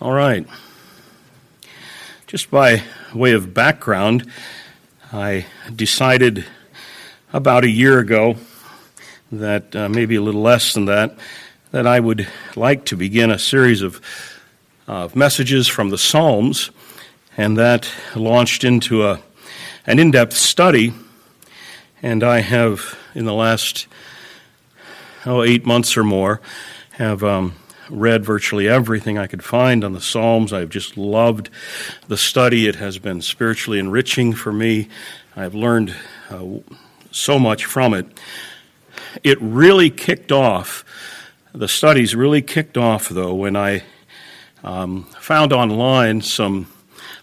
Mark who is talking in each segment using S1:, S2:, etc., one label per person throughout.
S1: All right. Just by way of background, I decided about a year ago that uh, maybe a little less than that, that I would like to begin a series of uh, messages from the Psalms, and that launched into a, an in depth study. And I have, in the last oh, eight months or more, have um, read virtually everything I could find on the Psalms. I've just loved the study. It has been spiritually enriching for me. I've learned uh, so much from it. It really kicked off, the studies really kicked off, though, when I um, found online some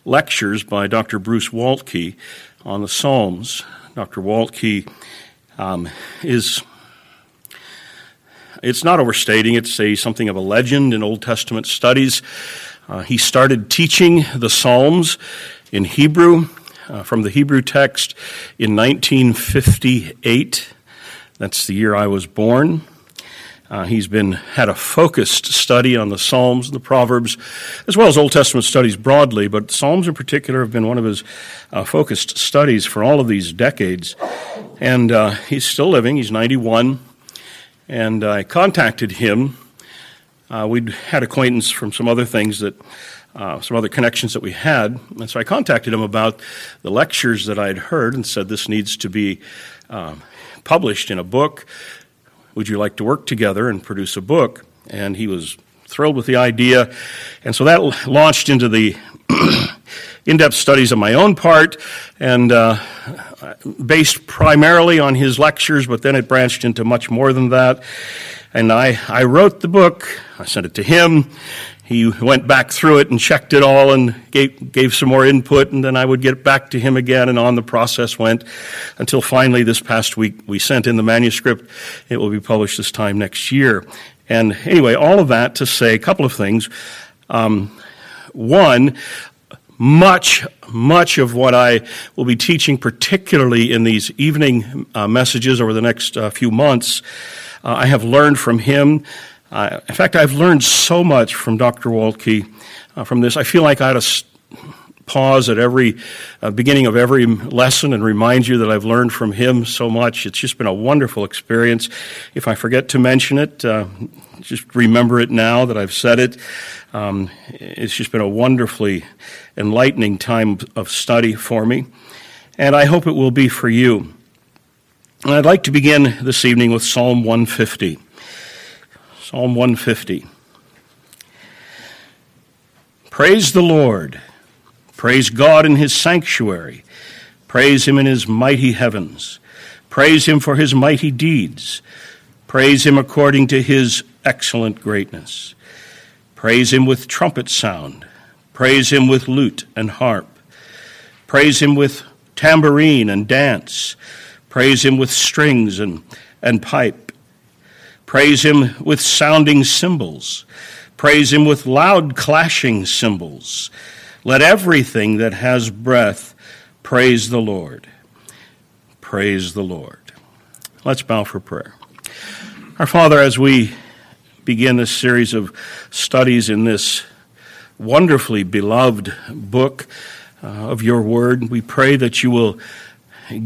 S1: lectures by Dr. Bruce Waltke on the Psalms. Dr. Waltke um, is it's not overstating it to say something of a legend in Old Testament studies. Uh, he started teaching the Psalms in Hebrew uh, from the Hebrew text in 1958. That's the year I was born. Uh, he's been had a focused study on the Psalms and the Proverbs, as well as Old Testament studies broadly, but Psalms in particular have been one of his uh, focused studies for all of these decades. And uh, he's still living. He's 91 and I contacted him. Uh, we'd had acquaintance from some other things that, uh, some other connections that we had, and so I contacted him about the lectures that I'd heard and said this needs to be um, published in a book. Would you like to work together and produce a book? And he was thrilled with the idea, and so that launched into the in depth studies on my own part and uh, based primarily on his lectures, but then it branched into much more than that. And I, I wrote the book, I sent it to him. He went back through it and checked it all and gave, gave some more input, and then I would get back to him again, and on the process went until finally this past week we sent in the manuscript. It will be published this time next year. And anyway, all of that to say a couple of things. Um, one, much, much of what I will be teaching, particularly in these evening uh, messages over the next uh, few months, uh, I have learned from him. Uh, in fact, I've learned so much from Dr. Waltke uh, from this. I feel like I had to pause at every uh, beginning of every lesson and remind you that I've learned from him so much. It's just been a wonderful experience. If I forget to mention it, just remember it now that I've said it. Um, it's just been a wonderfully enlightening time of study for me, and I hope it will be for you. And I'd like to begin this evening with Psalm 150. Psalm 150. Praise the Lord. Praise God in his sanctuary. Praise him in his mighty heavens. Praise him for his mighty deeds. Praise him according to his excellent greatness. Praise him with trumpet sound. Praise him with lute and harp. Praise him with tambourine and dance. Praise him with strings and, and pipe. Praise him with sounding cymbals. Praise him with loud clashing cymbals. Let everything that has breath praise the Lord. Praise the Lord. Let's bow for prayer. Our Father, as we begin this series of studies in this wonderfully beloved book uh, of your word. We pray that you will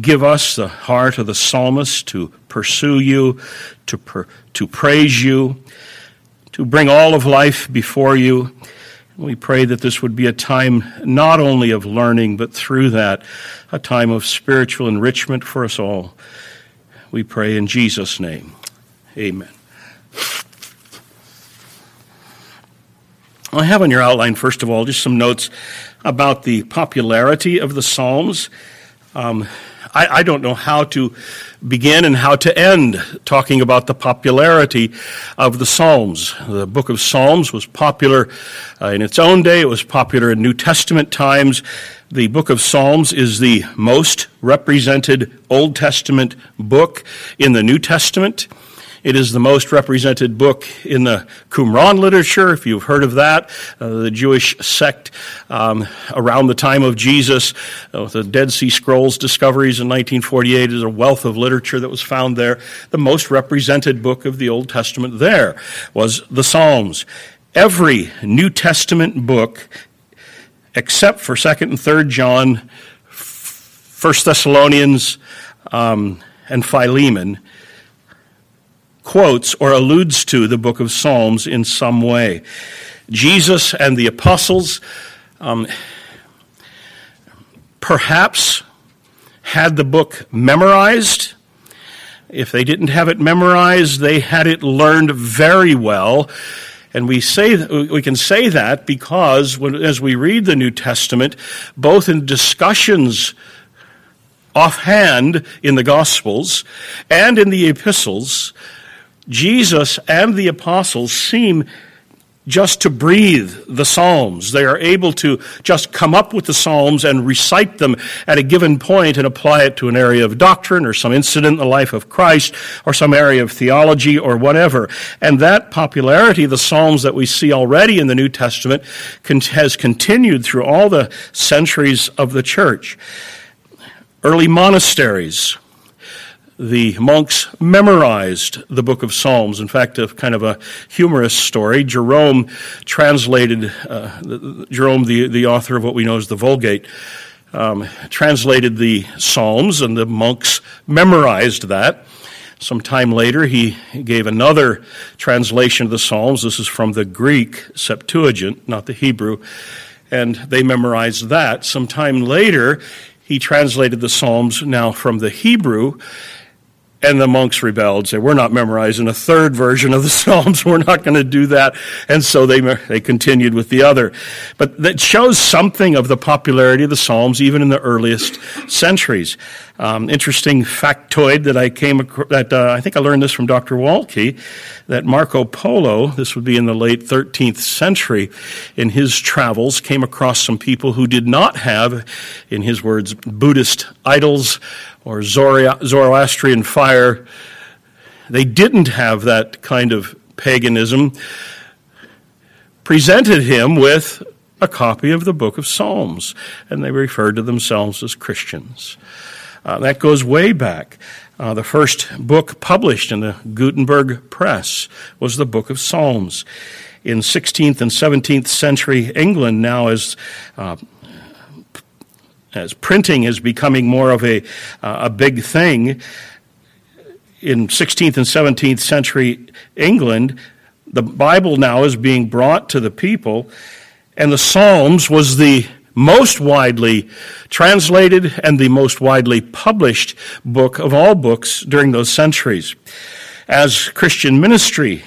S1: give us the heart of the psalmist to pursue you, to, per, to praise you, to bring all of life before you. We pray that this would be a time not only of learning, but through that, a time of spiritual enrichment for us all. We pray in Jesus' name. Amen. I have on your outline, first of all, just some notes about the popularity of the Psalms. Um, I, I, don't know how to begin and how to end talking about the popularity of the Psalms. The book of Psalms was popular uh, in its own day, it was popular in New Testament times. The book of Psalms is the most represented Old Testament book in the New Testament. It is the most represented book in the Qumran literature, if you've heard of that, uh, the Jewish sect um, around the time of Jesus. Uh, the Dead Sea Scrolls discoveries in 1948 is a wealth of literature that was found there. The most represented book of the Old Testament there was the Psalms. every New Testament book, except for 2nd and 3rd John, 1st Thessalonians, um, and Philemon, quotes or alludes to the book of Psalms in some way. Jesus and the apostles um, perhaps had the book memorized. If they didn't have it memorized, they had it learned very well. And we say we can say that because when, as we read the New Testament, both in discussions offhand in the Gospels and in the epistles, Jesus and the apostles seem just to breathe the Psalms. They are able to just come up with the Psalms and recite them at a given point and apply it to an area of doctrine or some incident in the life of Christ or some area of theology or whatever. And that popularity the Psalms that we see already in the New Testament has continued through all the centuries of the church. Early monasteries the monks memorized the book of Psalms. In fact, a kind of a humorous story. Jerome translated, uh, Jerome, the, the author of what we know as the Vulgate, um, translated the Psalms, and the monks memorized that. Some time later, he gave another translation of the Psalms. This is from the Greek Septuagint, not the Hebrew, and they memorized that. Some time later, he translated the Psalms now from the Hebrew, and the monks rebelled, said, We're not memorizing a third version of the Psalms. We're not going to do that. And so they, they continued with the other. But that shows something of the popularity of the Psalms, even in the earliest centuries. Um, interesting factoid that I came across, that uh, I think I learned this from Dr. Waltke, that Marco Polo, this would be in the late 13th century, in his travels, came across some people who did not have, in his words, Buddhist idols or Zoroastrian fire. They didn't have that kind of paganism. Presented him with a copy of the book of Psalms, and they referred to themselves as Christians. Uh, that goes way back. Uh, the first book published in the Gutenberg Press was the Book of Psalms. In 16th and 17th century England, now as uh, as printing is becoming more of a, uh, a big thing, in 16th and 17th century England, the Bible now is being brought to the people, and the Psalms was the most widely translated and the most widely published book of all books during those centuries. As Christian ministry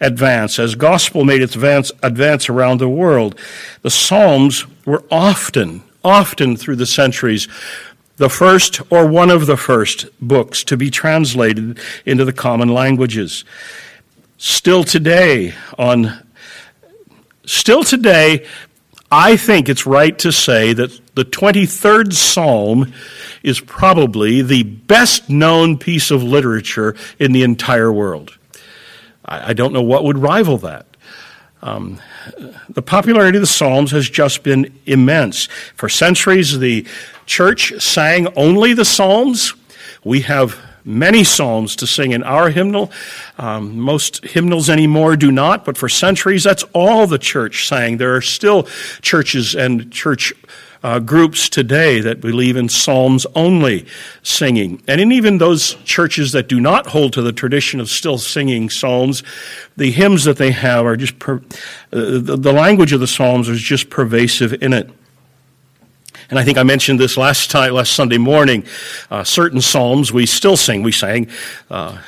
S1: advanced, as gospel made its advance, advance around the world, the Psalms were often often through the centuries the first or one of the first books to be translated into the common languages. Still today, on still today, I think it's right to say that the 23rd Psalm is probably the best known piece of literature in the entire world. I, don't know what would rival that. Um, the popularity of the Psalms has just been immense. For centuries, the church sang only the Psalms. We have many psalms to sing in our hymnal. Um, most hymnals anymore do not, but for centuries, that's all the church sang. There are still churches and church uh, groups today that believe in psalms only singing. And in even those churches that do not hold to the tradition of still singing psalms, the hymns that they have are just, per, uh, the, the language of the psalms is just pervasive in it. And I think I mentioned this last time, last Sunday morning. Uh, certain psalms we still sing. We sang uh,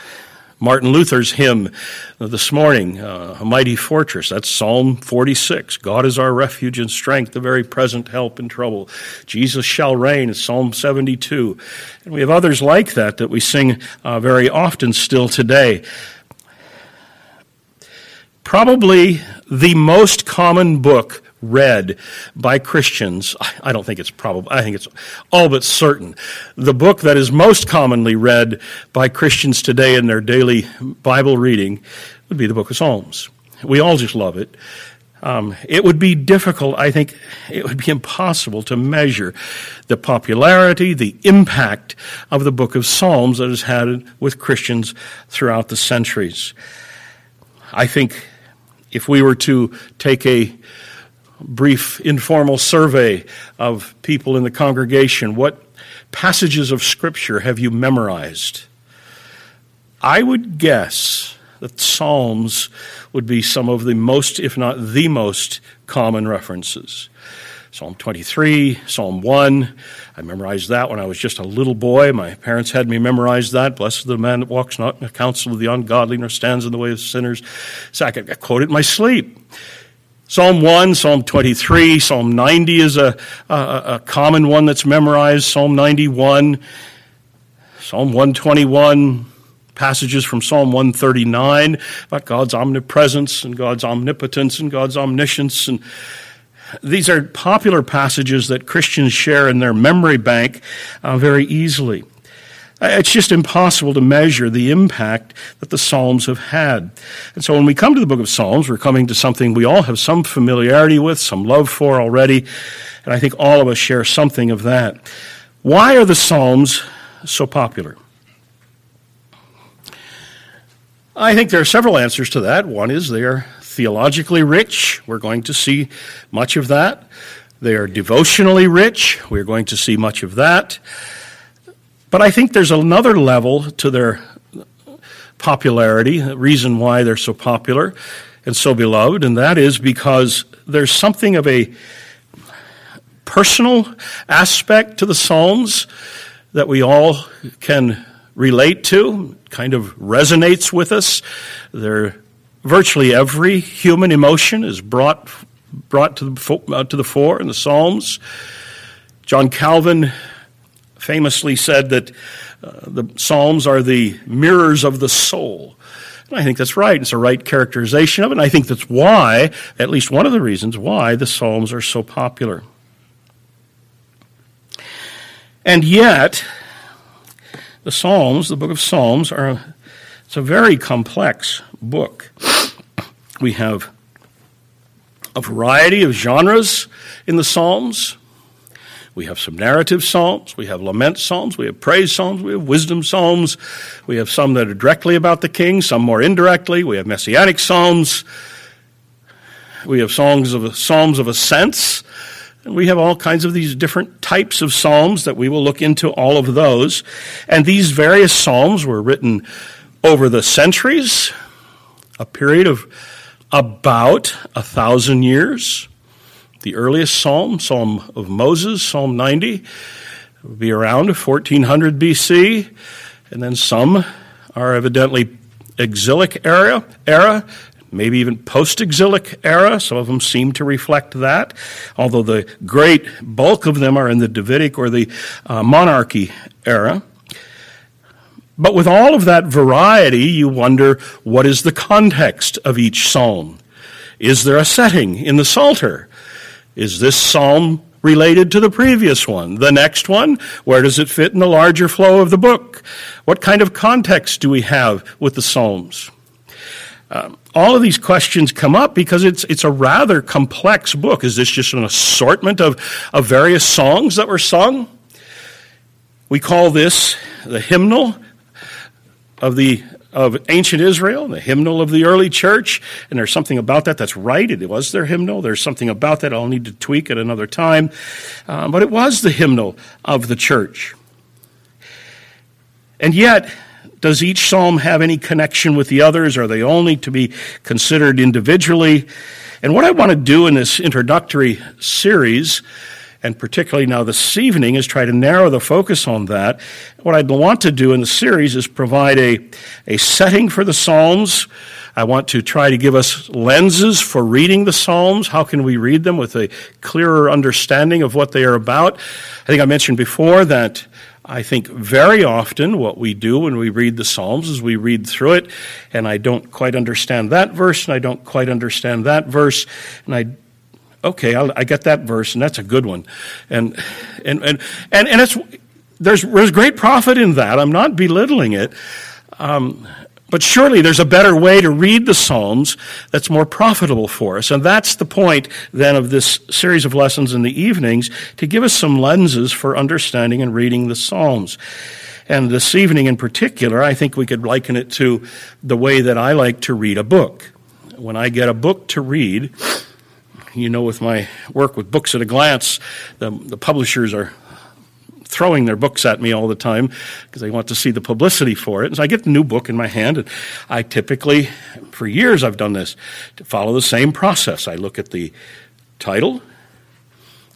S1: Martin Luther's hymn this morning, uh, A Mighty Fortress. That's Psalm 46. God is our refuge and strength, the very present help in trouble. Jesus shall reign, Psalm 72. And we have others like that that we sing uh, very often still today. Probably the most common book read by Christians, I don't think it's probable, I think it's all but certain. The book that is most commonly read by Christians today in their daily Bible reading would be the book of Psalms. We all just love it. Um, it would be difficult, I think, it would be impossible to measure the popularity, the impact of the book of Psalms that has had with Christians throughout the centuries. I think If we were to take a brief informal survey of people in the congregation, what passages of Scripture have you memorized? I would guess that Psalms would be some of the most, if not the most, common references. Psalm 23, Psalm 1. I memorized that when I was just a little boy. My parents had me memorize that. Blessed the man that walks not in the counsel of the ungodly, nor stands in the way of sinners. So I could quote it in my sleep. Psalm 1, Psalm 23, Psalm 90 is a, a, a common one that's memorized. Psalm 91, Psalm 121, passages from Psalm 139 about God's omnipresence and God's omnipotence and God's omniscience. And these are popular passages that Christians share in their memory bank uh, very easily. Uh, it's just impossible to measure the impact that the Psalms have had. And so when we come to the book of Psalms, we're coming to something we all have some familiarity with, some love for already, and I think all of us share something of that. Why are the Psalms so popular? I think there are several answers to that. One is they are theologically rich. We're going to see much of that. They are devotionally rich. We're going to see much of that. But I think there's another level to their popularity, the reason why they're so popular and so beloved, and that is because there's something of a personal aspect to the Psalms that we all can relate to, kind of resonates with us. There, virtually every human emotion is brought brought to the, uh, to the fore in the Psalms. John Calvin famously said that uh, the Psalms are the mirrors of the soul. And I think that's right. It's a right characterization of it. And I think that's why, at least one of the reasons why, the Psalms are so popular. And yet, the Psalms, the book of Psalms, are it's a very complex book. We have a variety of genres in the Psalms. We have some narrative psalms, we have lament psalms, we have praise psalms, we have wisdom psalms, we have some that are directly about the king, some more indirectly, we have messianic psalms, we have songs of psalms of ascents, and we have all kinds of these different types of psalms that we will look into all of those. And these various psalms were written over the centuries, a period of about a thousand years. The earliest psalm, Psalm of Moses, Psalm 90, would be around 1400 BC, and then some are evidently exilic era, era maybe even post exilic era. Some of them seem to reflect that, although the great bulk of them are in the Davidic or the uh, monarchy era. But with all of that variety, you wonder what is the context of each psalm? Is there a setting in the Psalter? Is this psalm related to the previous one? The next one? Where does it fit in the larger flow of the book? What kind of context do we have with the Psalms? Um, all of these questions come up because it's, it's a rather complex book. Is this just an assortment of, of various songs that were sung? We call this the hymnal of the of ancient Israel, the hymnal of the early church, and there's something about that that's right. It was their hymnal. There's something about that I'll need to tweak at another time, uh, but it was the hymnal of the church. And yet, does each psalm have any connection with the others? Are they only to be considered individually? And what I want to do in this introductory series and particularly now this evening is try to narrow the focus on that. What I'd want to do in the series is provide a, a setting for the Psalms. I want to try to give us lenses for reading the Psalms. How can we read them with a clearer understanding of what they are about? I think I mentioned before that I think very often what we do when we read the Psalms is we read through it, and I don't quite understand that verse, and I don't quite understand that verse, and I okay, I'll, i get that verse, and that's a good one. And, and, and, and, and it's, there's, there's great profit in that. I'm not belittling it. Um, but surely there's a better way to read the Psalms that's more profitable for us. And that's the point then of this series of lessons in the evenings to give us some lenses for understanding and reading the Psalms. And this evening in particular, I think we could liken it to the way that I like to read a book when I get a book to read, you know, with my work with Books at a Glance, the, the publishers are throwing their books at me all the time because they want to see the publicity for it. And so I get the new book in my hand, and I typically, for years I've done this, to follow the same process. I look at the title,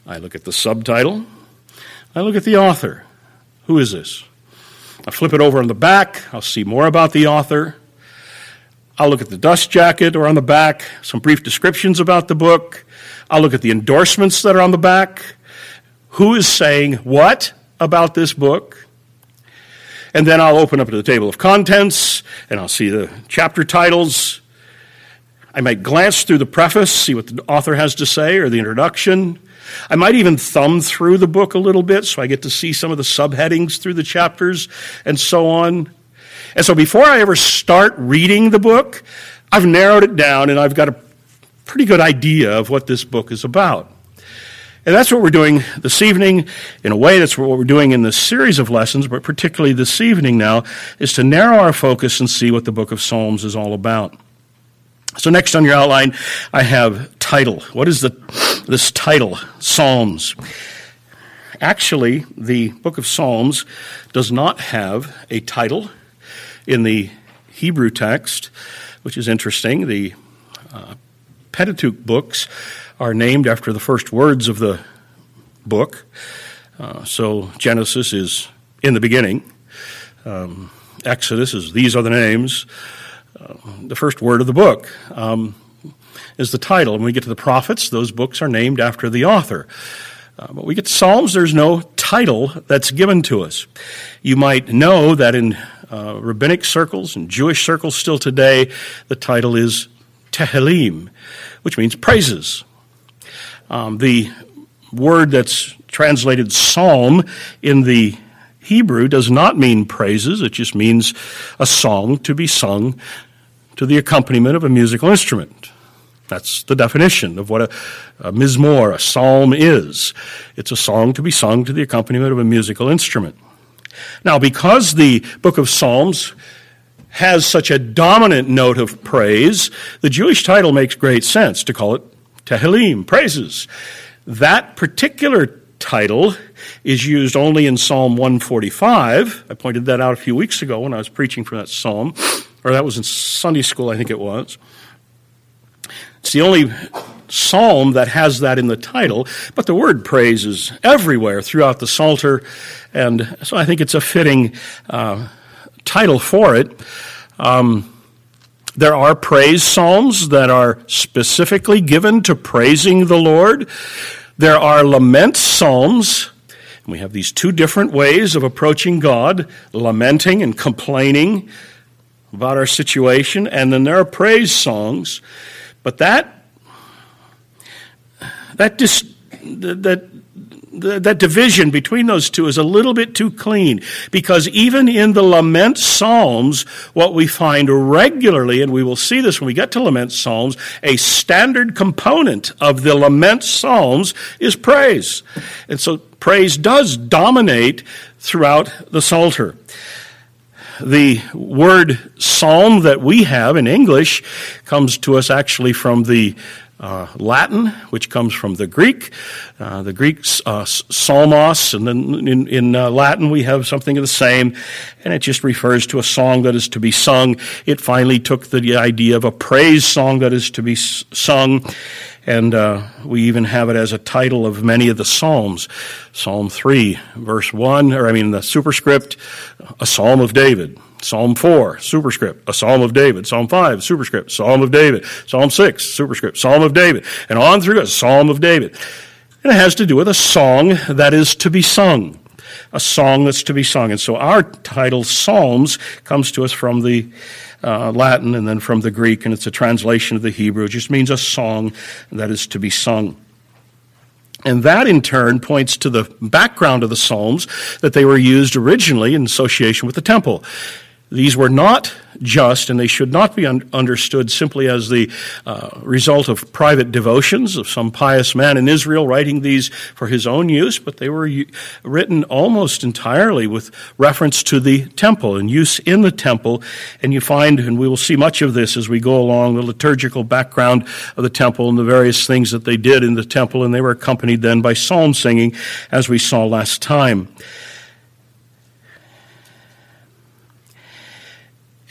S1: I look at the subtitle, I look at the author. Who is this? I flip it over on the back, I'll see more about the author. I'll look at the dust jacket or on the back, some brief descriptions about the book. I'll look at the endorsements that are on the back. Who is saying what about this book? And then I'll open up to the table of contents and I'll see the chapter titles. I might glance through the preface, see what the author has to say, or the introduction. I might even thumb through the book a little bit so I get to see some of the subheadings through the chapters and so on. And so before I ever start reading the book, I've narrowed it down and I've got a pretty good idea of what this book is about. And that's what we're doing this evening. In a way, that's what we're doing in this series of lessons, but particularly this evening now, is to narrow our focus and see what the book of Psalms is all about. So next on your outline, I have title. What is the, this title? Psalms. Actually, the book of Psalms does not have a title in the Hebrew text, which is interesting. The uh, Pentateuch books are named after the first words of the book. Uh, so Genesis is in the beginning. Um, Exodus is these are the names. Uh, the first word of the book um, is the title. When we get to the prophets, those books are named after the author. Uh, but we get to Psalms, there's no title that's given to us. You might know that in uh, rabbinic circles and Jewish circles still today, the title is Tehillim, which means praises. Um, the word that's translated psalm in the Hebrew does not mean praises, it just means a song to be sung to the accompaniment of a musical instrument. That's the definition of what a, a mizmor, a psalm is. It's a song to be sung to the accompaniment of a musical instrument. Now, because the book of Psalms has such a dominant note of praise, the Jewish title makes great sense to call it Tehillim, praises. That particular title is used only in Psalm 145. I pointed that out a few weeks ago when I was preaching from that psalm, or that was in Sunday school, I think it was. It's the only psalm that has that in the title, but the word praise is everywhere throughout the Psalter, and so I think it's a fitting uh, title for it. Um, there are praise psalms that are specifically given to praising the Lord. There are lament psalms. We have these two different ways of approaching God lamenting and complaining about our situation. And then there are praise songs. But that, that, dis, that that division between those two is a little bit too clean because even in the lament psalms what we find regularly and we will see this when we get to lament psalms a standard component of the lament psalms is praise. And so praise does dominate throughout the psalter. The word psalm that we have in english comes to us actually from the uh, Latin, which comes from the Greek. Uh, the Greek uh, psalmos, and then in, in uh, Latin we have something of the same, and it just refers to a song that is to be sung. It finally took the idea of a praise song that is to be sung, and uh, we even have it as a title of many of the Psalms. Psalm 3, verse 1, or I mean the superscript, a psalm of David. Psalm 4, superscript, a Psalm of David. Psalm 5, superscript, Psalm of David. Psalm 6, superscript, Psalm of David. And on through a Psalm of David. And it has to do with a song that is to be sung. A song that's to be sung. And so our title, Psalms, comes to us from the uh, Latin and then from the Greek, and it's a translation of the Hebrew. It just means a song that is to be sung. And that in turn points to the background of the Psalms that they were used originally in association with the temple. These were not just, and they should not be un- understood simply as the uh, result of private devotions of some pious man in Israel writing these for his own use, but they were u- written almost entirely with reference to the temple and use in the temple. And you find, and we will see much of this as we go along, the liturgical background of the temple and the various things that they did in the temple, and they were accompanied then by psalm singing, as we saw last time.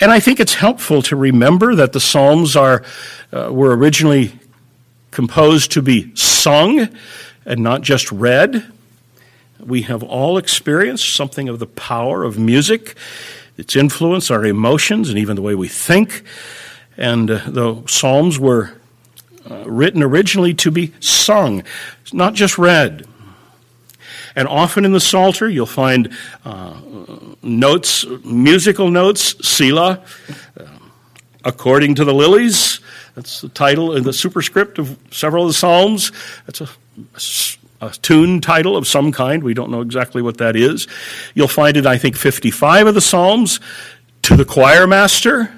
S1: And I think it's helpful to remember that the Psalms are, uh, were originally composed to be sung and not just read. We have all experienced something of the power of music, its influence, on our emotions, and even the way we think. And uh, the Psalms were uh, written originally to be sung, not just read. And often in the Psalter, you'll find uh, notes, musical notes, Selah, uh, according to the lilies. That's the title in the superscript of several of the Psalms. That's a, a, a tune title of some kind. We don't know exactly what that is. You'll find it, I think, 55 of the Psalms to the choir master.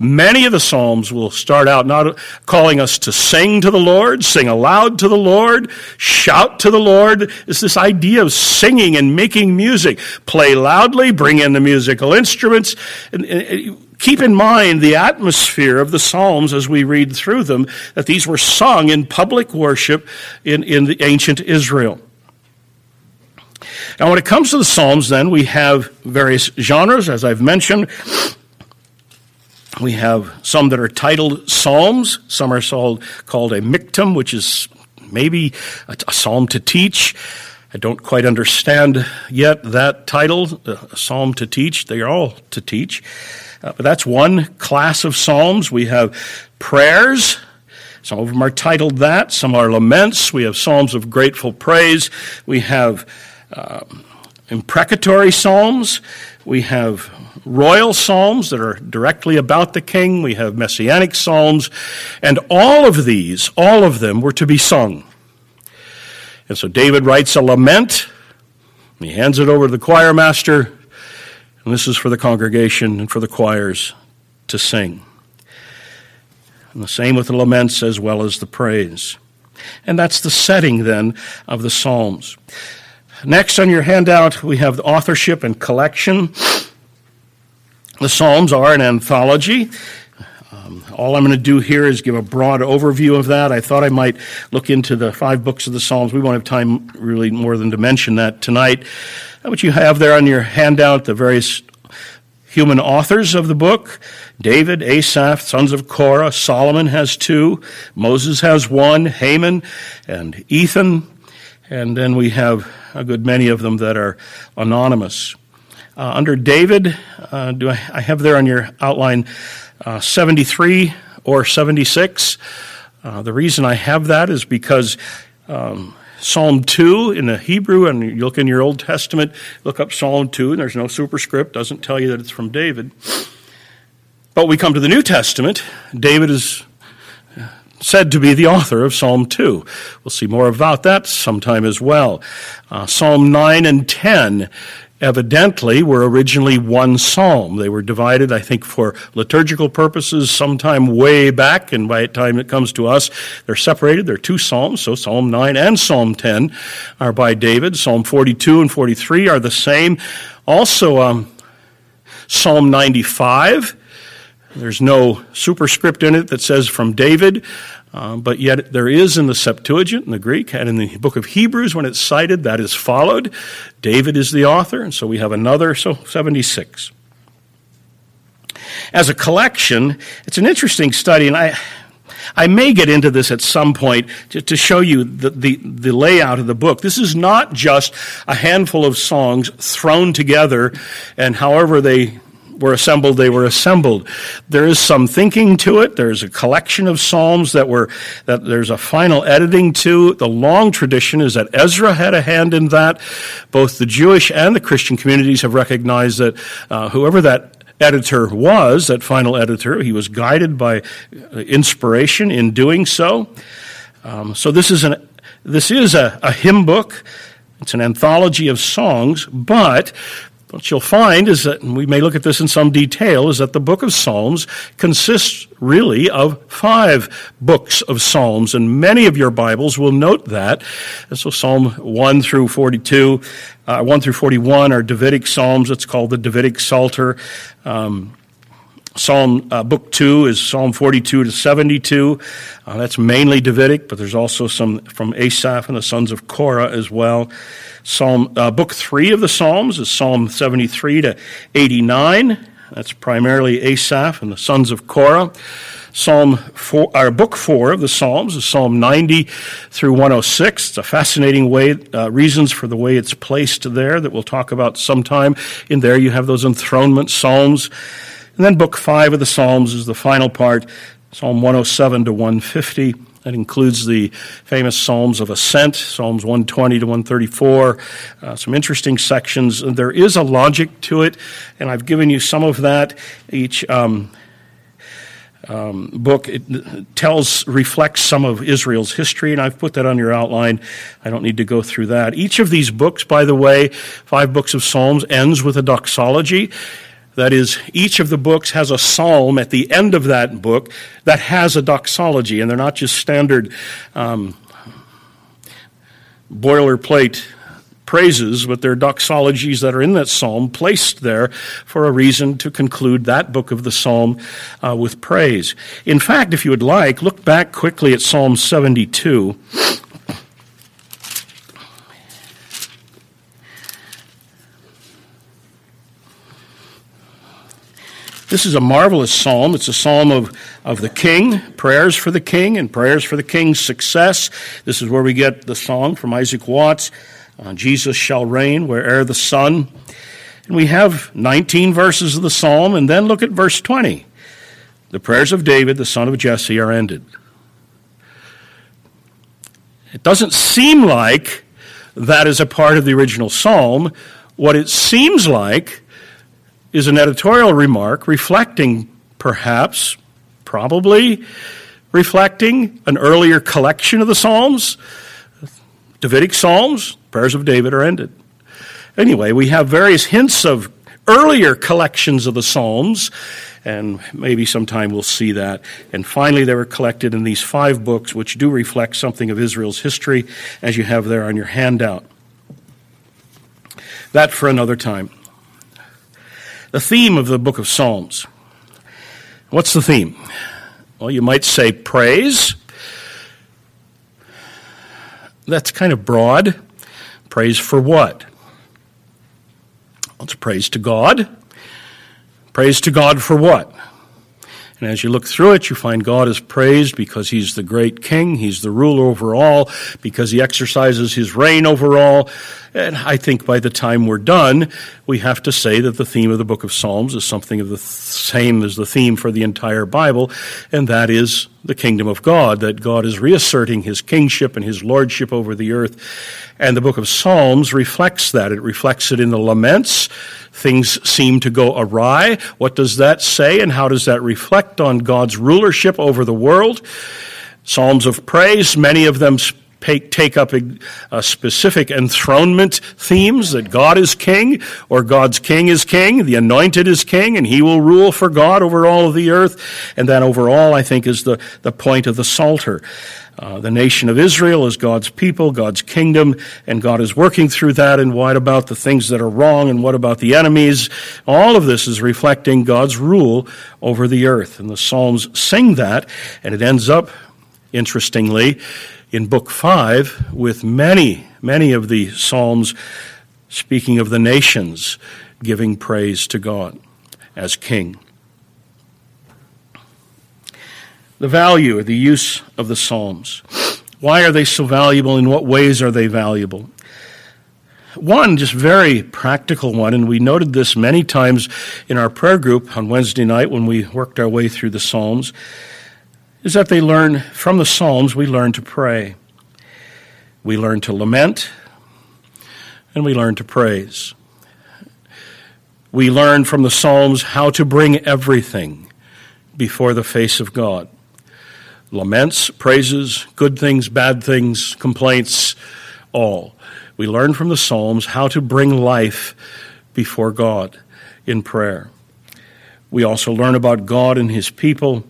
S1: Many of the Psalms will start out not calling us to sing to the Lord, sing aloud to the Lord, shout to the Lord. It's this idea of singing and making music. Play loudly, bring in the musical instruments. And, and, keep in mind the atmosphere of the Psalms as we read through them, that these were sung in public worship in, in the ancient Israel. Now, when it comes to the Psalms, then, we have various genres, as I've mentioned. We have some that are titled Psalms. Some are called, called a Miktam, which is maybe a, a, psalm to teach. I don't quite understand yet that title, a psalm to teach. They are all to teach. Uh, but that's one class of psalms. We have prayers. Some of them are titled that. Some are laments. We have psalms of grateful praise. We have uh, imprecatory psalms. We have royal psalms that are directly about the king. We have messianic psalms. And all of these, all of them were to be sung. And so David writes a lament. He hands it over to the choir master. And this is for the congregation and for the choirs to sing. And the same with the laments as well as the praise. And that's the setting then of the Psalms. Next on your handout, we have the authorship and collection. The Psalms are an anthology. Um, all I'm going to do here is give a broad overview of that. I thought I might look into the five books of the Psalms. We won't have time really more than to mention that tonight. What you have there on your handout, the various human authors of the book David, Asaph, sons of Korah, Solomon has two, Moses has one, Heman, and Ethan, and then we have a good many of them that are anonymous. Uh, under David, uh, do I, I, have there on your outline uh, 73 or 76. Uh, the reason I have that is because um, Psalm 2 in the Hebrew, and you look in your Old Testament, look up Psalm 2, and there's no superscript, doesn't tell you that it's from David. But we come to the New Testament, David is said to be the author of Psalm 2. We'll see more about that sometime as well. Uh, Psalm 9 and 10 evidently were originally one psalm. They were divided, I think, for liturgical purposes sometime way back, and by the time it comes to us, they're separated. They're two psalms, so Psalm 9 and Psalm 10 are by David. Psalm 42 and 43 are the same. Also, um, Psalm 95. There's no superscript in it that says from David. Uh, but yet there is in the Septuagint, in the Greek, and in the book of Hebrews, when it's cited, that is followed. David is the author, and so we have another, so 76. As a collection, it's an interesting study, and I, I may get into this at some point to, to show you the, the, the, layout of the book. This is not just a handful of songs thrown together, and however they were assembled, they were assembled. There is some thinking to it. There's a collection of psalms that were that there's a final editing to. The long tradition is that Ezra had a hand in that. Both the Jewish and the Christian communities have recognized that uh, whoever that editor was, that final editor, he was guided by uh, inspiration in doing so. Um, so this is an this is a, a hymn book. It's an anthology of songs, but What you'll find is that, and we may look at this in some detail, is that the book of Psalms consists really of five books of Psalms, and many of your Bibles will note that. So Psalm 1 through 42, uh, 1 through 41 are Davidic Psalms. It's called the Davidic Psalter. Um, Psalm uh, book two is Psalm 42 to 72. Uh, that's mainly Davidic, but there's also some from Asaph and the sons of Korah as well. Psalm uh, book three of the Psalms is Psalm 73 to 89. That's primarily Asaph and the sons of Korah. Psalm four, or book four of the Psalms is Psalm 90 through 106. It's a fascinating way, uh, reasons for the way it's placed there that we'll talk about sometime. In there, you have those enthronement Psalms. And then book five of the Psalms is the final part, Psalm 107 to 150. That includes the famous Psalms of Ascent, Psalms 120 to 134, uh, some interesting sections. There is a logic to it, and I've given you some of that. Each um, um, book it tells, reflects some of Israel's history, and I've put that on your outline. I don't need to go through that. Each of these books, by the way, five books of Psalms, ends with a doxology. That is, each of the books has a psalm at the end of that book that has a doxology, and they're not just standard um, boilerplate praises, but they're doxologies that are in that psalm placed there for a reason to conclude that book of the psalm uh, with praise. In fact, if you would like, look back quickly at Psalm 72. This is a marvelous psalm. It's a psalm of, of the king, prayers for the king, and prayers for the king's success. This is where we get the song from Isaac Watts uh, Jesus shall reign where'er the sun. And we have 19 verses of the psalm, and then look at verse 20. The prayers of David, the son of Jesse, are ended. It doesn't seem like that is a part of the original psalm. What it seems like is an editorial remark reflecting, perhaps, probably, reflecting an earlier collection of the Psalms. Davidic Psalms, prayers of David are ended. Anyway, we have various hints of earlier collections of the Psalms, and maybe sometime we'll see that. And finally, they were collected in these five books, which do reflect something of Israel's history, as you have there on your handout. That for another time the theme of the book of Psalms. What's the theme? Well, you might say praise. That's kind of broad. Praise for what? Well, it's praise to God. Praise to God for what? And as you look through it, you find God is praised because He's the great King. He's the ruler over all, because He exercises His reign over all. And I think by the time we're done, we have to say that the theme of the book of Psalms is something of the same as the theme for the entire Bible, and that is the kingdom of God, that God is reasserting His kingship and His lordship over the earth. And the book of Psalms reflects that. It reflects it in the laments things seem to go awry. What does that say, and how does that reflect on God's rulership over the world? Psalms of praise, many of them take up a, specific enthronement themes that God is king or God's king is king, the anointed is king, and he will rule for God over all of the earth. And that overall, I think, is the, the point of the Psalter. Uh, the nation of Israel is God's people, God's kingdom, and God is working through that. And what about the things that are wrong? And what about the enemies? All of this is reflecting God's rule over the earth. And the Psalms sing that, and it ends up, interestingly, in Book 5 with many, many of the Psalms speaking of the nations giving praise to God as King. The value, or the use of the Psalms. Why are they so valuable? In what ways are they valuable? One, just very practical one, and we noted this many times in our prayer group on Wednesday night when we worked our way through the Psalms, is that they learn from the Psalms, we learn to pray. We learn to lament, and we learn to praise. We learn from the Psalms how to bring everything before the face of God laments, praises, good things, bad things, complaints, all. We learn from the Psalms how to bring life before God in prayer. We also learn about God and His people.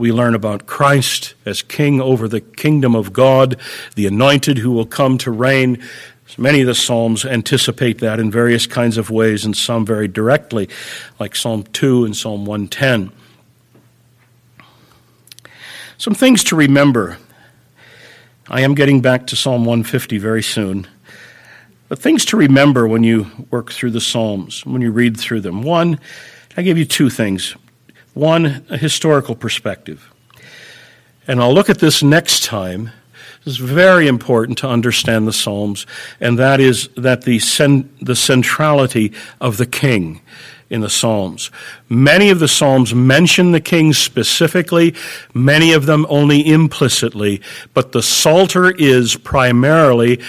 S1: We learn about Christ as King over the kingdom of God, the anointed who will come to reign. Many of the Psalms anticipate that in various kinds of ways, and some very directly, like Psalm 2 and Psalm 110. Some things to remember. I am getting back to Psalm 150 very soon. But things to remember when you work through the Psalms, when you read through them. One, I give you two things. One, historical perspective. And I'll look at this next time. It's very important to understand the Psalms, and that is that the, cen- the centrality of the king in the Psalms. Many of the Psalms mention the king specifically, many of them only implicitly, but the Psalter is primarily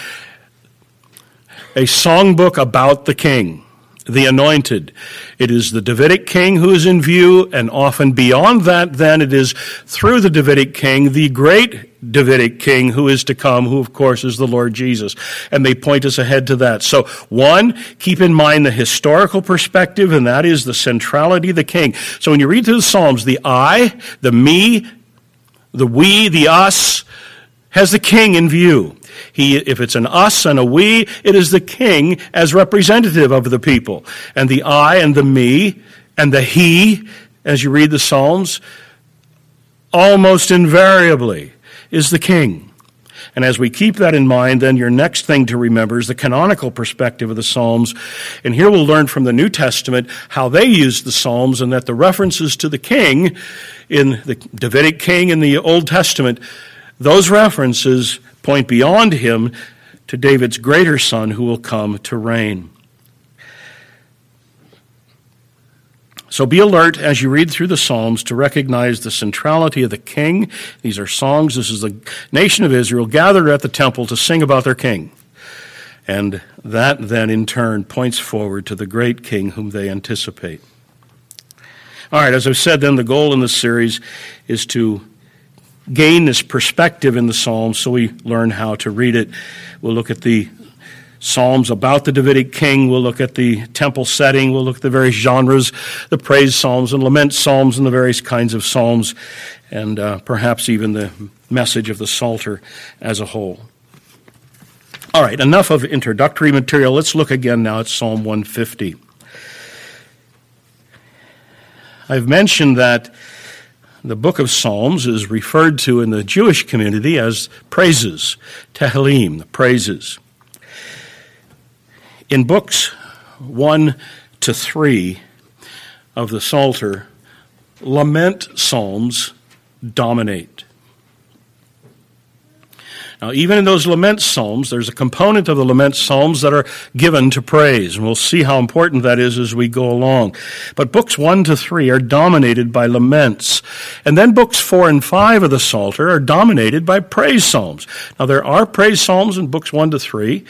S1: a songbook about the king, the anointed. It is the Davidic king who is in view, and often beyond that, then it is through the Davidic king, the great Davidic king who is to come, who of course is the Lord Jesus. And they point us ahead to that. So, one, keep in mind the historical perspective, and that is the centrality of the king. So when you read through the Psalms, the I, the me, the we, the us, has the king in view. He, if it's an us and a we, it is the king as representative of the people. And the I and the me and the he, as you read the Psalms, almost invariably is the king. And as we keep that in mind, then your next thing to remember is the canonical perspective of the Psalms. And here we'll learn from the New Testament how they use the Psalms and that the references to the king in the Davidic king in the Old Testament, those references point beyond him to David's greater son who will come to reign. So be alert as you read through the Psalms to recognize the centrality of the king. These are songs. This is the nation of Israel gathered at the temple to sing about their king. And that then in turn points forward to the great king whom they anticipate. All right, as I've said, then the goal in this series is to gain this perspective in the Psalms so we learn how to read it. We'll look at the Psalms about the Davidic king. We'll look at the temple setting. We'll look at the various genres, the praise psalms and lament psalms and the various kinds of psalms, and uh, perhaps even the message of the Psalter as a whole. All right, enough of introductory material. Let's look again now at Psalm 150. I've mentioned that the book of Psalms is referred to in the Jewish community as praises, Tehillim, the praises. In books 1 to 3 of the Psalter, lament psalms dominate. Now, even in those lament psalms, there's a component of the lament psalms that are given to praise, and we'll see how important that is as we go along. But books 1 to 3 are dominated by laments. And then books 4 and 5 of the Psalter are dominated by praise psalms. Now, there are praise psalms in books 1 to 3,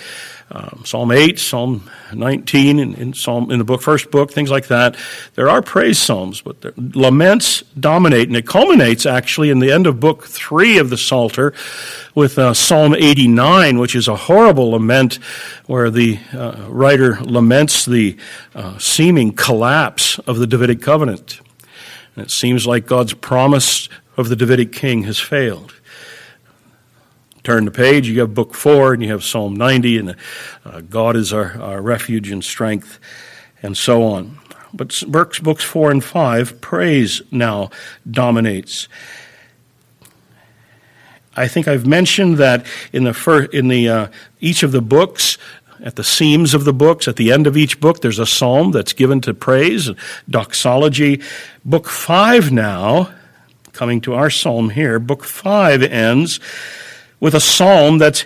S1: um, Psalm 8, Psalm 19, in, in, Psalm, in the book, first book, things like that. There are praise psalms, but laments dominate, and it culminates actually in the end of book 3 of the Psalter with uh, Psalm 89, which is a horrible lament where the uh, writer laments the uh, seeming collapse of the Davidic covenant. And it seems like God's promise of the Davidic king has failed turn the page, you have book four, and you have Psalm 90, and uh, God is our, our, refuge and strength, and so on. But Burke's books four and five, praise now dominates. I think I've mentioned that in the first, in the uh, each of the books, at the seams of the books, at the end of each book, there's a psalm that's given to praise, doxology. Book five now, coming to our psalm here, book five ends with a psalm that's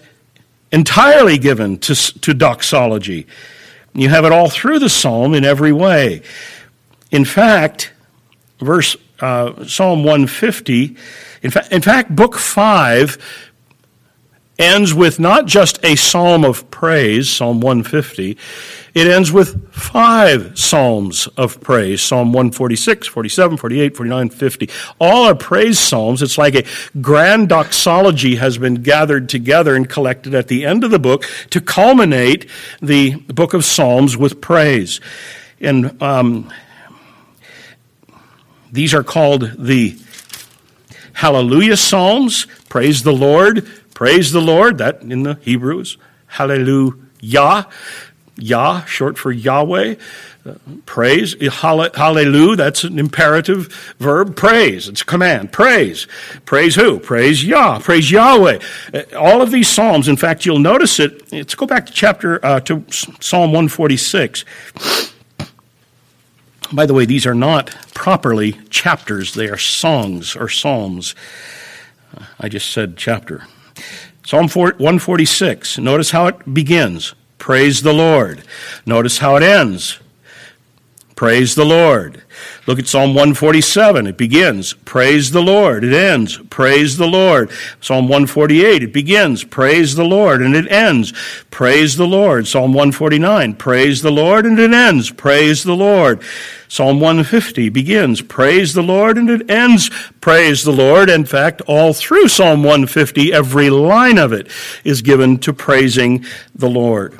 S1: entirely given to, to doxology. You have it all through the psalm in every way. In fact, verse uh, Psalm 150, in fact, in fact, book 5 ends with not just a psalm of praise, Psalm 150, it ends with five psalms of praise Psalm 146, 47, 48, 49, 50. All are praise psalms. It's like a grand doxology has been gathered together and collected at the end of the book to culminate the book of Psalms with praise. And um, these are called the Hallelujah Psalms. Praise the Lord. Praise the Lord. That in the Hebrews. Hallelujah. Yah, short for Yahweh. Uh, praise. Hallelujah. That's an imperative verb. Praise. It's a command. Praise. Praise who? Praise Yah. Praise Yahweh. Uh, all of these Psalms, in fact, you'll notice it. Let's go back to chapter, uh, to Psalm 146. By the way, these are not properly chapters, they are songs or psalms. I just said chapter. Psalm 146, notice how it begins. Praise the Lord. Notice how it ends. Praise the Lord. Look at Psalm 147. It begins, Praise the Lord. It ends, Praise the Lord. Psalm 148, it begins, Praise the Lord, and it ends, Praise the Lord. Psalm 149, Praise the Lord, and it ends, Praise the Lord. Psalm 150 begins, Praise the Lord, and it ends, Praise the Lord. In fact, all through Psalm 150, every line of it is given to praising the Lord.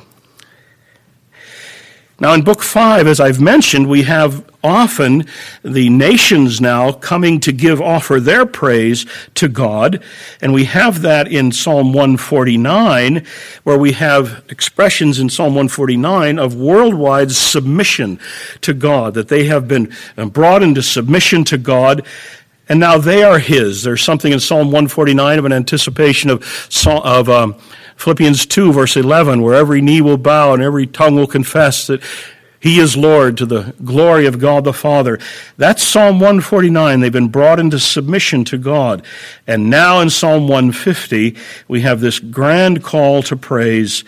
S1: Now, in Book 5, as I've mentioned, we have often the nations now coming to give, offer their praise to God. And we have that in Psalm 149, where we have expressions in Psalm 149 of worldwide submission to God, that they have been brought into submission to God. And now they are His. There's something in Psalm 149 of an anticipation of, of um, Philippians 2, verse 11, where every knee will bow and every tongue will confess that he is Lord to the glory of God the Father. That's Psalm 149. They've been brought into submission to God. And now in Psalm 150, we have this grand call to praise.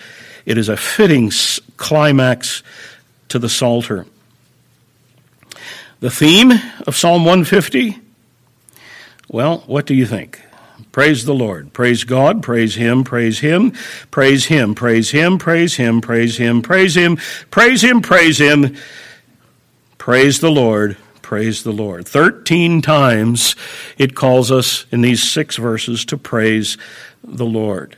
S1: It is a fitting climax to the Psalter. The theme of Psalm 150? Well, what do you think? Praise the Lord. Praise God. Praise Him. Praise Him. Praise Him. Praise Him. Praise Him. Praise Him. Praise Him. Praise Him. Praise Him. Praise the Lord. Praise the Lord. Thirteen times it calls us in these six verses to praise the Lord.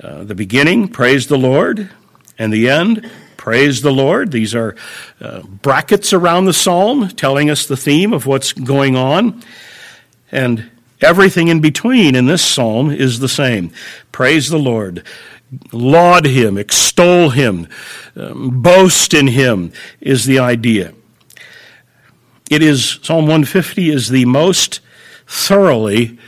S1: Uh, the beginning, praise the Lord, and the end, praise the Lord. These are uh, brackets around the psalm telling us the theme of what's going on. And Everything in between in this psalm is the same. Praise the Lord. Laud him, extol him, um, boast in him is the idea. It is, Psalm 150 is the most thoroughly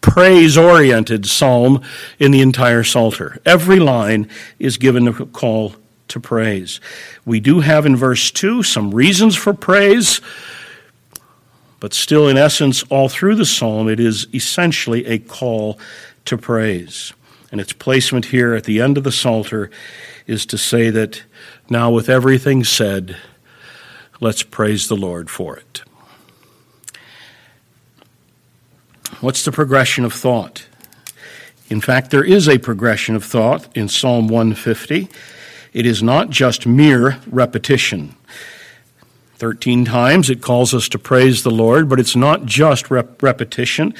S1: praise oriented psalm in the entire Psalter. Every line is given a call to praise. We do have in verse 2 some reasons for praise. But still, in essence, all through the psalm, it is essentially a call to praise. And its placement here at the end of the Psalter is to say that now, with everything said, let's praise the Lord for it. What's the progression of thought? In fact, there is a progression of thought in Psalm 150. It is not just mere repetition. 13 times it calls us to praise the Lord, but it's not just rep- repetition.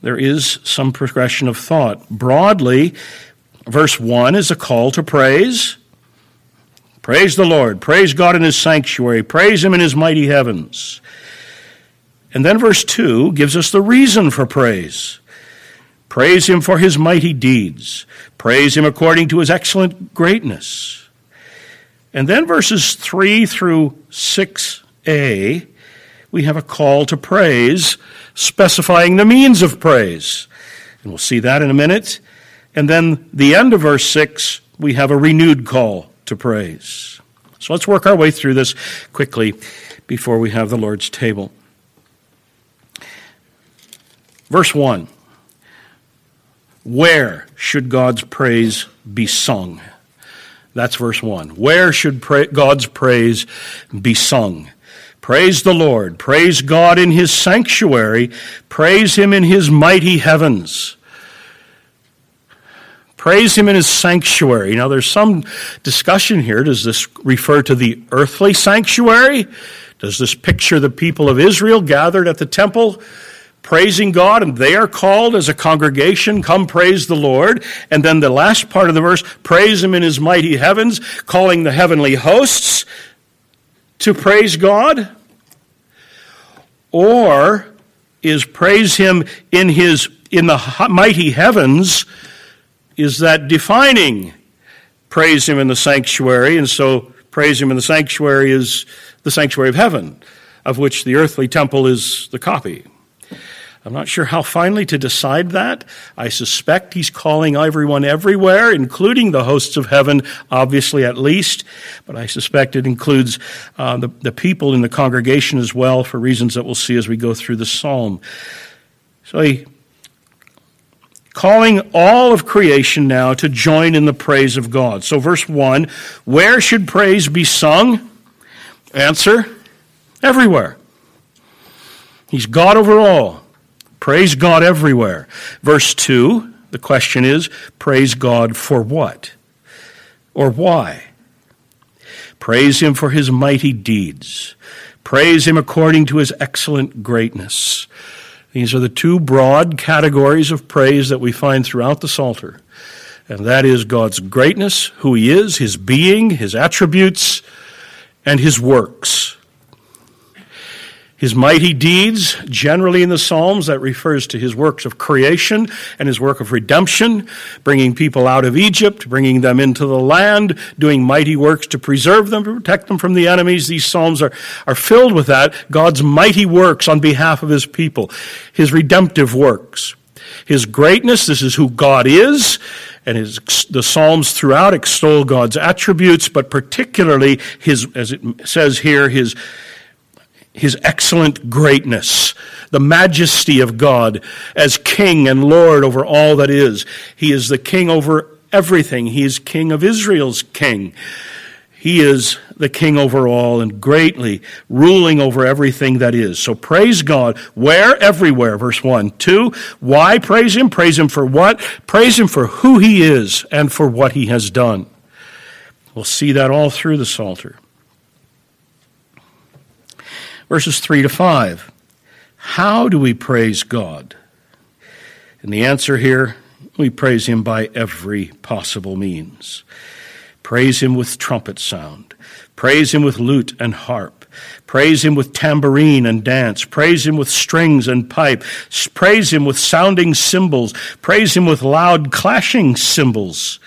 S1: There is some progression of thought. Broadly, verse 1 is a call to praise. Praise the Lord. Praise God in His sanctuary. Praise Him in His mighty heavens. And then verse 2 gives us the reason for praise. Praise Him for His mighty deeds. Praise Him according to His excellent greatness. And then verses 3 through 6a, we have a call to praise, specifying the means of praise. And we'll see that in a minute. And then the end of verse 6, we have a renewed call to praise. So let's work our way through this quickly before we have the Lord's table. Verse 1 Where should God's praise be sung? That's verse 1. Where should pray, God's praise be sung? Praise the Lord. Praise God in his sanctuary. Praise him in his mighty heavens. Praise him in his sanctuary. Now, there's some discussion here. Does this refer to the earthly sanctuary? Does this picture the people of Israel gathered at the temple praising God and they are called as a congregation, come praise the Lord? And then the last part of the verse, praise him in his mighty heavens, calling the heavenly hosts to praise God? Or is praise him in his in the mighty heavens is that defining praise him in the sanctuary and so praise him in the sanctuary is the sanctuary of heaven of which the earthly temple is the copy I'm not sure how finally to decide that. I suspect he's calling everyone everywhere, including the hosts of heaven, obviously at least, but I suspect it includes uh, the, the people in the congregation as well for reasons that we'll see as we go through the psalm. So he calling all of creation now to join in the praise of God. So, verse 1 Where should praise be sung? Answer Everywhere. He's God over all. Praise God everywhere. Verse 2, the question is praise God for what? Or why? Praise Him for His mighty deeds. Praise Him according to His excellent greatness. These are the two broad categories of praise that we find throughout the Psalter. And that is God's greatness, who He is, His being, His attributes, and His works. His mighty deeds, generally in the Psalms, that refers to his works of creation and his work of redemption, bringing people out of Egypt, bringing them into the land, doing mighty works to preserve them, protect them from the enemies. These Psalms are, are filled with that. God's mighty works on behalf of his people, his redemptive works. His greatness, this is who God is, and his, the Psalms throughout extol God's attributes, but particularly his, as it says here, his his excellent greatness, the majesty of God as king and lord over all that is. He is the king over everything. He is king of Israel's king. He is the king over all and greatly ruling over everything that is. So praise God where? Everywhere. Verse 1. 2. Why praise him? Praise him for what? Praise him for who he is and for what he has done. We'll see that all through the Psalter verses 3 to 5. How do we praise God? And the answer here we praise Him by every possible means. Praise Him with trumpet sound. Praise Him with lute and harp. Praise Him with tambourine and dance. Praise Him with strings and pipe. Praise Him with sounding cymbals. Praise Him with loud clashing cymbals.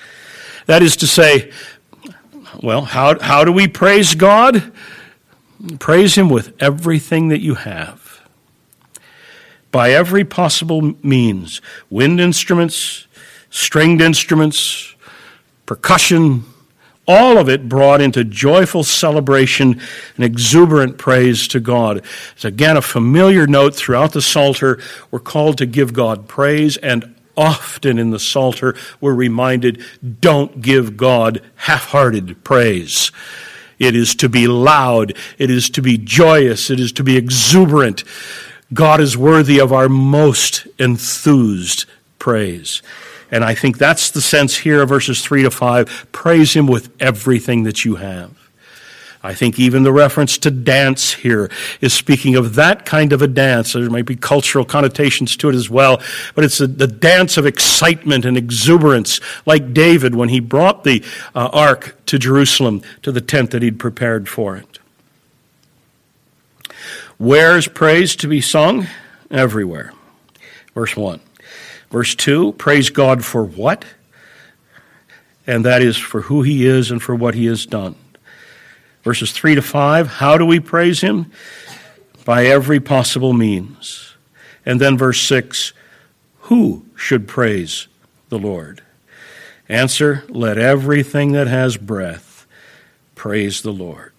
S1: That is to say, well, how, how do we praise God? Praise Him with everything that you have. By every possible means wind instruments, stringed instruments, percussion, all of it brought into joyful celebration and exuberant praise to God. It's again a familiar note throughout the Psalter. We're called to give God praise, and often in the Psalter, we're reminded don't give God half hearted praise. It is to be loud. It is to be joyous. It is to be exuberant. God is worthy of our most enthused praise. And I think that's the sense here of verses 3 to 5. Praise Him with everything that you have. I think even the reference to dance here is speaking of that kind of a dance. There might be cultural connotations to it as well, but it's a, the dance of excitement and exuberance, like David when he brought the uh, ark to Jerusalem, to the tent that he'd prepared for it. Where is praise to be sung? Everywhere. Verse 1. Verse 2 Praise God for what? And that is for who he is and for what he has done. Verses 3 to 5, how do we praise him? By every possible means. And then verse 6, who should praise the Lord? Answer, let everything that has breath praise the Lord.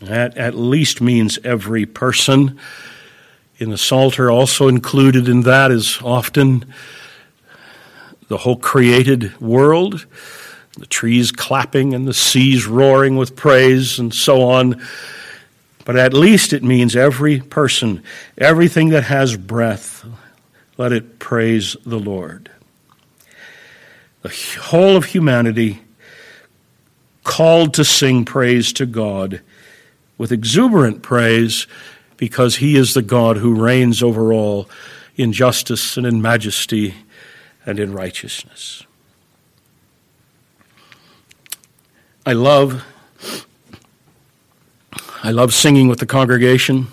S1: That at least means every person. In the Psalter, also included in that is often the whole created world the trees clapping and the seas roaring with praise and so on. But at least it means every person, everything that has breath, let it praise the Lord. the whole of humanity called to sing praise to God with exuberant praise because he is the God who reigns over all in justice and in majesty and in righteousness. I love I love singing with the congregation.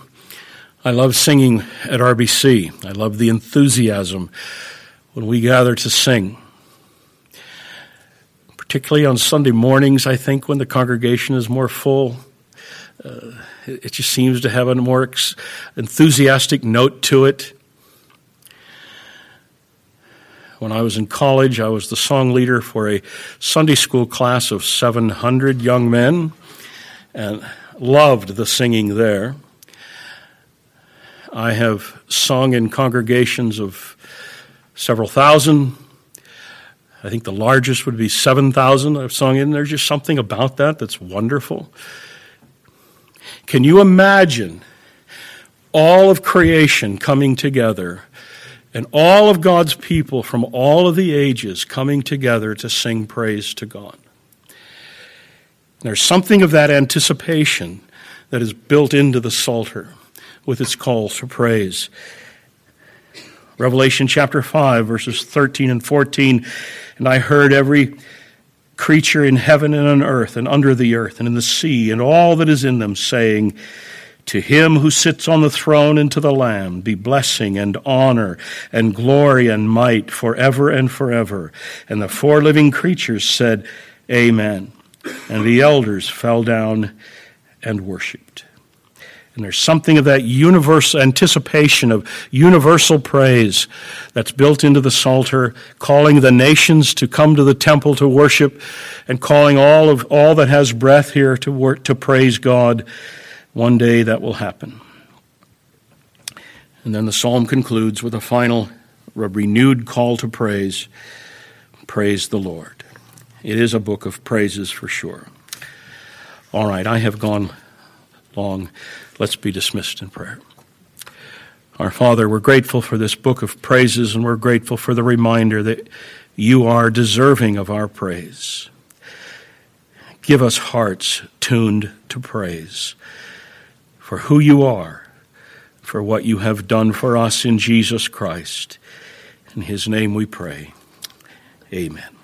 S1: I love singing at RBC. I love the enthusiasm when we gather to sing. Particularly on Sunday mornings, I think, when the congregation is more full. Uh, it just seems to have a more enthusiastic note to it. When I was in college, I was the song leader for a Sunday school class of 700 young men and loved the singing there. I have sung in congregations of several thousand. I think the largest would be 7,000 I've sung in. There's just something about that that's wonderful. Can you imagine all of creation coming together and all of God's people from all of the ages coming together to sing praise to God? There's something of that anticipation that is built into the Psalter with its call to praise. Revelation chapter 5, verses 13 and 14. And I heard every creature in heaven and on earth and under the earth and in the sea and all that is in them, saying, To him who sits on the throne and to the Lamb be blessing and honor and glory and might forever and forever. And the four living creatures said, Amen. And the elders fell down and worshiped. And there's something of that universal anticipation of universal praise that's built into the Psalter, calling the nations to come to the temple to worship and calling all of all that has breath here to work to praise God. One day that will happen. And then the psalm concludes with a final a renewed call to praise. Praise the Lord. It is a book of praises for sure. All right, I have gone long. Let's be dismissed in prayer. Our Father, we're grateful for this book of praises, and we're grateful for the reminder that you are deserving of our praise. Give us hearts tuned to praise for who you are, for what you have done for us in Jesus Christ. In his name we pray. Amen.